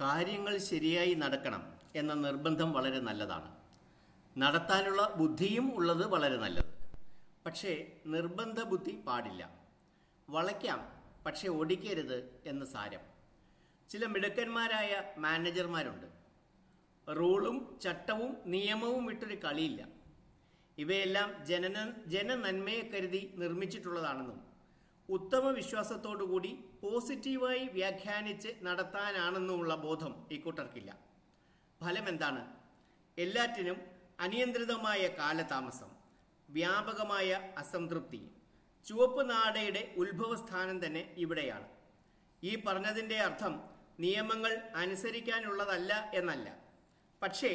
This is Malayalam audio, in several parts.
കാര്യങ്ങൾ ശരിയായി നടക്കണം എന്ന നിർബന്ധം വളരെ നല്ലതാണ്. നടത്താനുള്ള ബുദ്ധിയും ഉള്ളത് വളരെ നല്ലത്. പക്ഷേ നിർബന്ധ ബുദ്ധി പാടില്ല. വളയ്ക്കാം പക്ഷേ ഒടിക്കരുത് എന്ന് സാരം. ചില മിടുക്കന്മാരായ മാനേജർമാരുണ്ട്. റൂളും ചട്ടവും നിയമവും വിട്ടൊരു കളിയില്ല. ഇവയെല്ലാം ജനന ജനനന്മയെ കരുതി നിർമ്മിച്ചിട്ടുള്ളതാണെന്നും ഉത്തമ വിശ്വാസത്തോടുകൂടി പോസിറ്റീവായി വ്യാഖ്യാനിച്ച് നടത്താനാണെന്നുള്ള ബോധം ഇക്കൂട്ടർക്കില്ല ഫലം എന്താണ് എല്ലാറ്റിനും അനിയന്ത്രിതമായ കാലതാമസം വ്യാപകമായ അസംതൃപ്തി ചുവപ്പ് നാടയുടെ ഉത്ഭവസ്ഥാനം തന്നെ ഇവിടെയാണ്. ഈ പറഞ്ഞതിന്റെ അർത്ഥം നിയമങ്ങൾ അനുസരിക്കാനുള്ളതല്ല എന്നല്ല. പക്ഷേ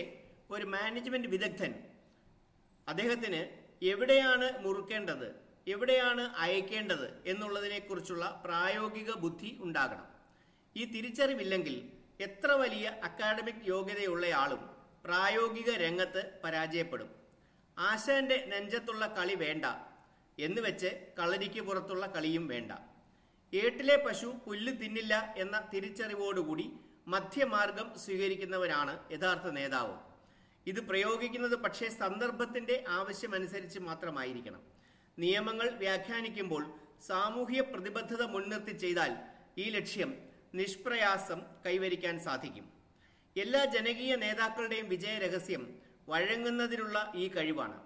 ഒരു മാനേജ്മെന്റ് വിദഗ്ധൻ അദ്ദേഹത്തിന് എവിടെയാണ് മുറുക്കേണ്ടത്? എവിടെയാണ് അയക്കേണ്ടത് എന്നുള്ളതിനെക്കുറിച്ചുള്ള പ്രായോഗിക ബുദ്ധി ഉണ്ടാകണം. ഈ തിരിച്ചറിവില്ലെങ്കിൽ എത്ര വലിയ അക്കാഡമിക് യോഗ്യതയുള്ളയാളും പ്രായോഗിക രംഗത്ത് പരാജയപ്പെടും. ആശാന്റെ നെഞ്ചത്തുള്ള കളി വേണ്ട എന്ന് വെച്ച് കളരിക്ക് പുറത്തുള്ള കളിയും വേണ്ട. ഏട്ടിലെ പശു പുല്ല് തിന്നില്ല എന്ന തിരിച്ചറിവോടുകൂടി മധ്യമാർഗം സ്വീകരിക്കുന്നവരാണ് യഥാർത്ഥ നേതാവ്. ഇത് പ്രയോഗിക്കുന്നത് പക്ഷേ സന്ദർഭത്തിന്റെ ആവശ്യമനുസരിച്ച് മാത്രമായിരിക്കണം. നിയമങ്ങൾ വ്യാഖ്യാനിക്കുമ്പോൾ സാമൂഹ്യ പ്രതിബദ്ധത മുൻനിർത്തി ചെയ്താൽ ഈ ലക്ഷ്യം നിഷ്പ്രയാസം കൈവരിക്കാൻ സാധിക്കും. എല്ലാ ജനകീയ നേതാക്കളുടെയും വിജയ രഹസ്യം വഴങ്ങുന്നതിനുള്ള ഈ കഴിവാണ്.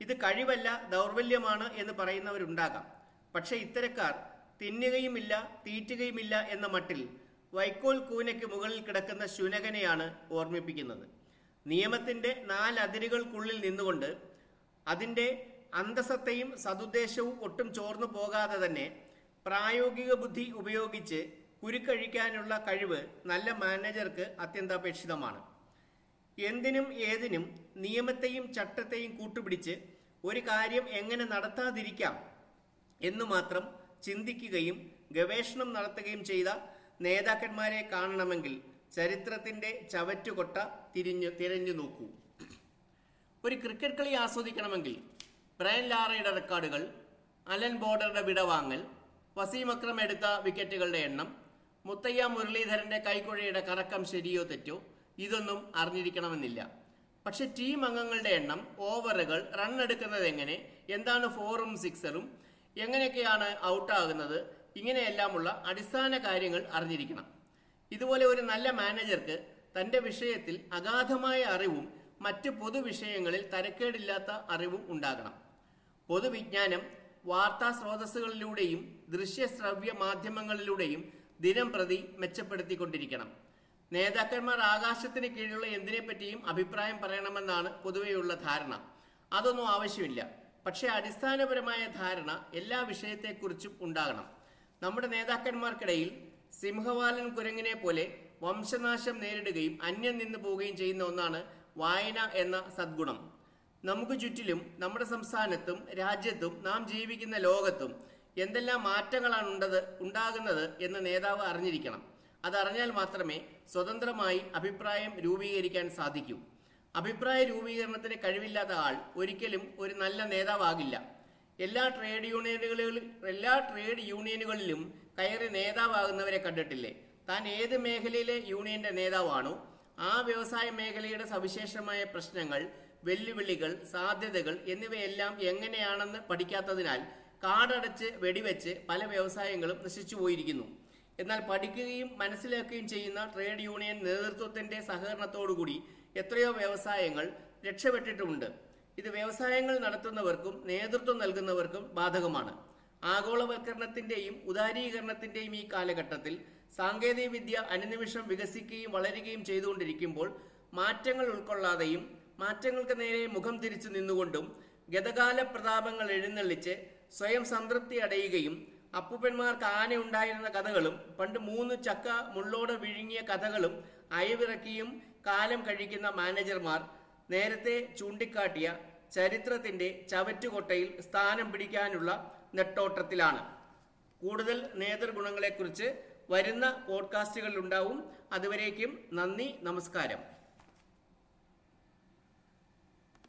ഇത് കഴിവല്ല ദൗർബല്യമാണ് എന്ന് പറയുന്നവരുണ്ടാകാം. പക്ഷേ ഇത്തരക്കാർ തിന്നുകയുമില്ല തീറ്റുകയുമില്ല എന്ന മട്ടിൽ വൈക്കോൽ കൂനയ്ക്ക് മുകളിൽ കിടക്കുന്ന ശുനകനെയാണ് ഓർമ്മിപ്പിക്കുന്നത്. നിയമത്തിന്റെ നാലതിരുകൾക്കുള്ളിൽ നിന്നുകൊണ്ട് അതിന്റെ അന്തസത്തയും സതുദ്ദേശവും ഒട്ടും ചോർന്നു പോകാതെ തന്നെ പ്രായോഗിക ബുദ്ധി ഉപയോഗിച്ച് കുരുക്കഴിക്കാനുള്ള കഴിവ് നല്ല മാനേജർക്ക് അത്യന്താപേക്ഷിതമാണ്. എന്തിനും ഏതിനും നിയമത്തെയും ചട്ടത്തെയും കൂട്ടുപിടിച്ച് ഒരു കാര്യം എങ്ങനെ നടത്താതിരിക്കാം എന്ന് മാത്രം ചിന്തിക്കുകയും ഗവേഷണം നടത്തുകയും ചെയ്ത നേതാക്കന്മാരെ കാണണമെങ്കിൽ ചരിത്രത്തിന്റെ ചവറ്റുകൊട്ട തിരിഞ്ഞു തിരഞ്ഞു നോക്കൂ. ഒരു ക്രിക്കറ്റ് കളി ആസ്വദിക്കണമെങ്കിൽ ബ്രയൻ ലാറയുടെ റെക്കോർഡുകൾ അലൻ ബോർഡറുടെ വിടവാങ്ങൽ വസീം അക്രം എടുത്ത വിക്കറ്റുകളുടെ എണ്ണം മുത്തയ്യ മുരളീധരന്റെ കൈക്കുഴയുടെ കറക്കം ശരിയോ തെറ്റോ ഇതൊന്നും അറിഞ്ഞിരിക്കണമെന്നില്ല. പക്ഷെ ടീം അംഗങ്ങളുടെ എണ്ണം ഓവറുകൾ റൺ എടുക്കുന്നത് എങ്ങനെ എന്താണ് ഫോറും സിക്സറും എങ്ങനെയൊക്കെയാണ് ഔട്ടാകുന്നത് ഇങ്ങനെയെല്ലാമുള്ള അടിസ്ഥാന കാര്യങ്ങൾ അറിഞ്ഞിരിക്കണം. ഇതുപോലെ ഒരു നല്ല മാനേജർക്ക് തന്റെ വിഷയത്തിൽ അഗാധമായ അറിവും മറ്റ് പൊതുവിഷയങ്ങളിൽ തരക്കേടില്ലാത്ത അറിവും ഉണ്ടാകണം. പൊതുവിജ്ഞാനം വാർത്താ സ്രോതസ്സുകളിലൂടെയും ദൃശ്യശ്രവ്യ മാധ്യമങ്ങളിലൂടെയും ദിനം പ്രതി മെച്ചപ്പെടുത്തിക്കൊണ്ടിരിക്കണം. നേതാക്കന്മാർ ആകാശത്തിന് കീഴിലുള്ള എന്തിനെപ്പറ്റിയും അഭിപ്രായം പറയണമെന്നാണ് പൊതുവെയുള്ള ധാരണ. അതൊന്നും ആവശ്യമില്ല. പക്ഷേ അടിസ്ഥാനപരമായ ധാരണ എല്ലാ വിഷയത്തെക്കുറിച്ചും ഉണ്ടാകണം. നമ്മുടെ നേതാക്കന്മാർക്കിടയിൽ സിംഹവാലൻ കുരങ്ങിനെ പോലെ വംശനാശം നേരിടുകയും അന്യം നിന്ന് പോവുകയും ചെയ്യുന്ന ഒന്നാണ് വായന എന്ന സദ്ഗുണം. നമുക്ക് ചുറ്റിലും നമ്മുടെ സംസ്ഥാനത്തും രാജ്യത്തും നാം ജീവിക്കുന്ന ലോകത്തും എന്തെല്ലാം മാറ്റങ്ങളാണ് ഉണ്ടത് ഉണ്ടാകുന്നത് എന്ന് നേതാവ് അറിഞ്ഞിരിക്കണം. അതറിഞ്ഞാൽ മാത്രമേ സ്വതന്ത്രമായി അഭിപ്രായം രൂപീകരിക്കാൻ സാധിക്കൂ. അഭിപ്രായ രൂപീകരണത്തിന് കഴിവില്ലാത്ത ആൾ ഒരിക്കലും ഒരു നല്ല നേതാവാകില്ല. എല്ലാ ട്രേഡ് യൂണിയനുകളിൽ എല്ലാ ട്രേഡ് യൂണിയനുകളിലും കയറി നേതാവാകുന്നവരെ കണ്ടിട്ടില്ലേ? താൻ ഏത് മേഖലയിലെ യൂണിയന്റെ നേതാവാണോ ആ വ്യവസായ മേഖലയുടെ സവിശേഷമായ പ്രശ്നങ്ങൾ വെല്ലുവിളികൾ സാധ്യതകൾ എന്നിവയെല്ലാം എങ്ങനെയാണെന്ന് പഠിക്കാത്തതിനാൽ കാടടച്ച് വെടിവെച്ച് പല വ്യവസായങ്ങളും നശിച്ചു പോയിരിക്കുന്നു. എന്നാൽ പഠിക്കുകയും മനസ്സിലാക്കുകയും ചെയ്യുന്ന ട്രേഡ് യൂണിയൻ നേതൃത്വത്തിന്റെ സഹകരണത്തോടുകൂടി എത്രയോ വ്യവസായങ്ങൾ രക്ഷപ്പെട്ടിട്ടുമുണ്ട്. ഇത് വ്യവസായങ്ങൾ നടത്തുന്നവർക്കും നേതൃത്വം നൽകുന്നവർക്കും ബാധകമാണ്. ആഗോളവൽക്കരണത്തിന്റെയും ഉദാരീകരണത്തിന്റെയും ഈ കാലഘട്ടത്തിൽ സാങ്കേതിക വിദ്യ അനുനിമിഷം വികസിക്കുകയും വളരുകയും ചെയ്തുകൊണ്ടിരിക്കുമ്പോൾ മാറ്റങ്ങൾ ഉൾക്കൊള്ളാതെയും മാറ്റങ്ങൾക്ക് നേരെ മുഖം തിരിച്ചു നിന്നുകൊണ്ടും ഗതകാല പ്രതാപങ്ങൾ എഴുന്നള്ളിച്ച് സ്വയം സംതൃപ്തി അടയുകയും അപ്പുപ്പന്മാർക്ക് ആന ഉണ്ടായിരുന്ന കഥകളും പണ്ട് മൂന്ന് ചക്ക മുള്ളോടെ വിഴുങ്ങിയ കഥകളും അയവിറക്കിയും കാലം കഴിക്കുന്ന മാനേജർമാർ നേരത്തെ ചൂണ്ടിക്കാട്ടിയ ചരിത്രത്തിന്റെ ചവറ്റുകൊട്ടയിൽ സ്ഥാനം പിടിക്കാനുള്ള നെട്ടോട്ടത്തിലാണ്. കൂടുതൽ നേതൃഗുണങ്ങളെക്കുറിച്ച് വരുന്ന പോഡ്കാസ്റ്റുകളിലുണ്ടാവും അതുവരേക്കും നന്ദി നമസ്കാരം.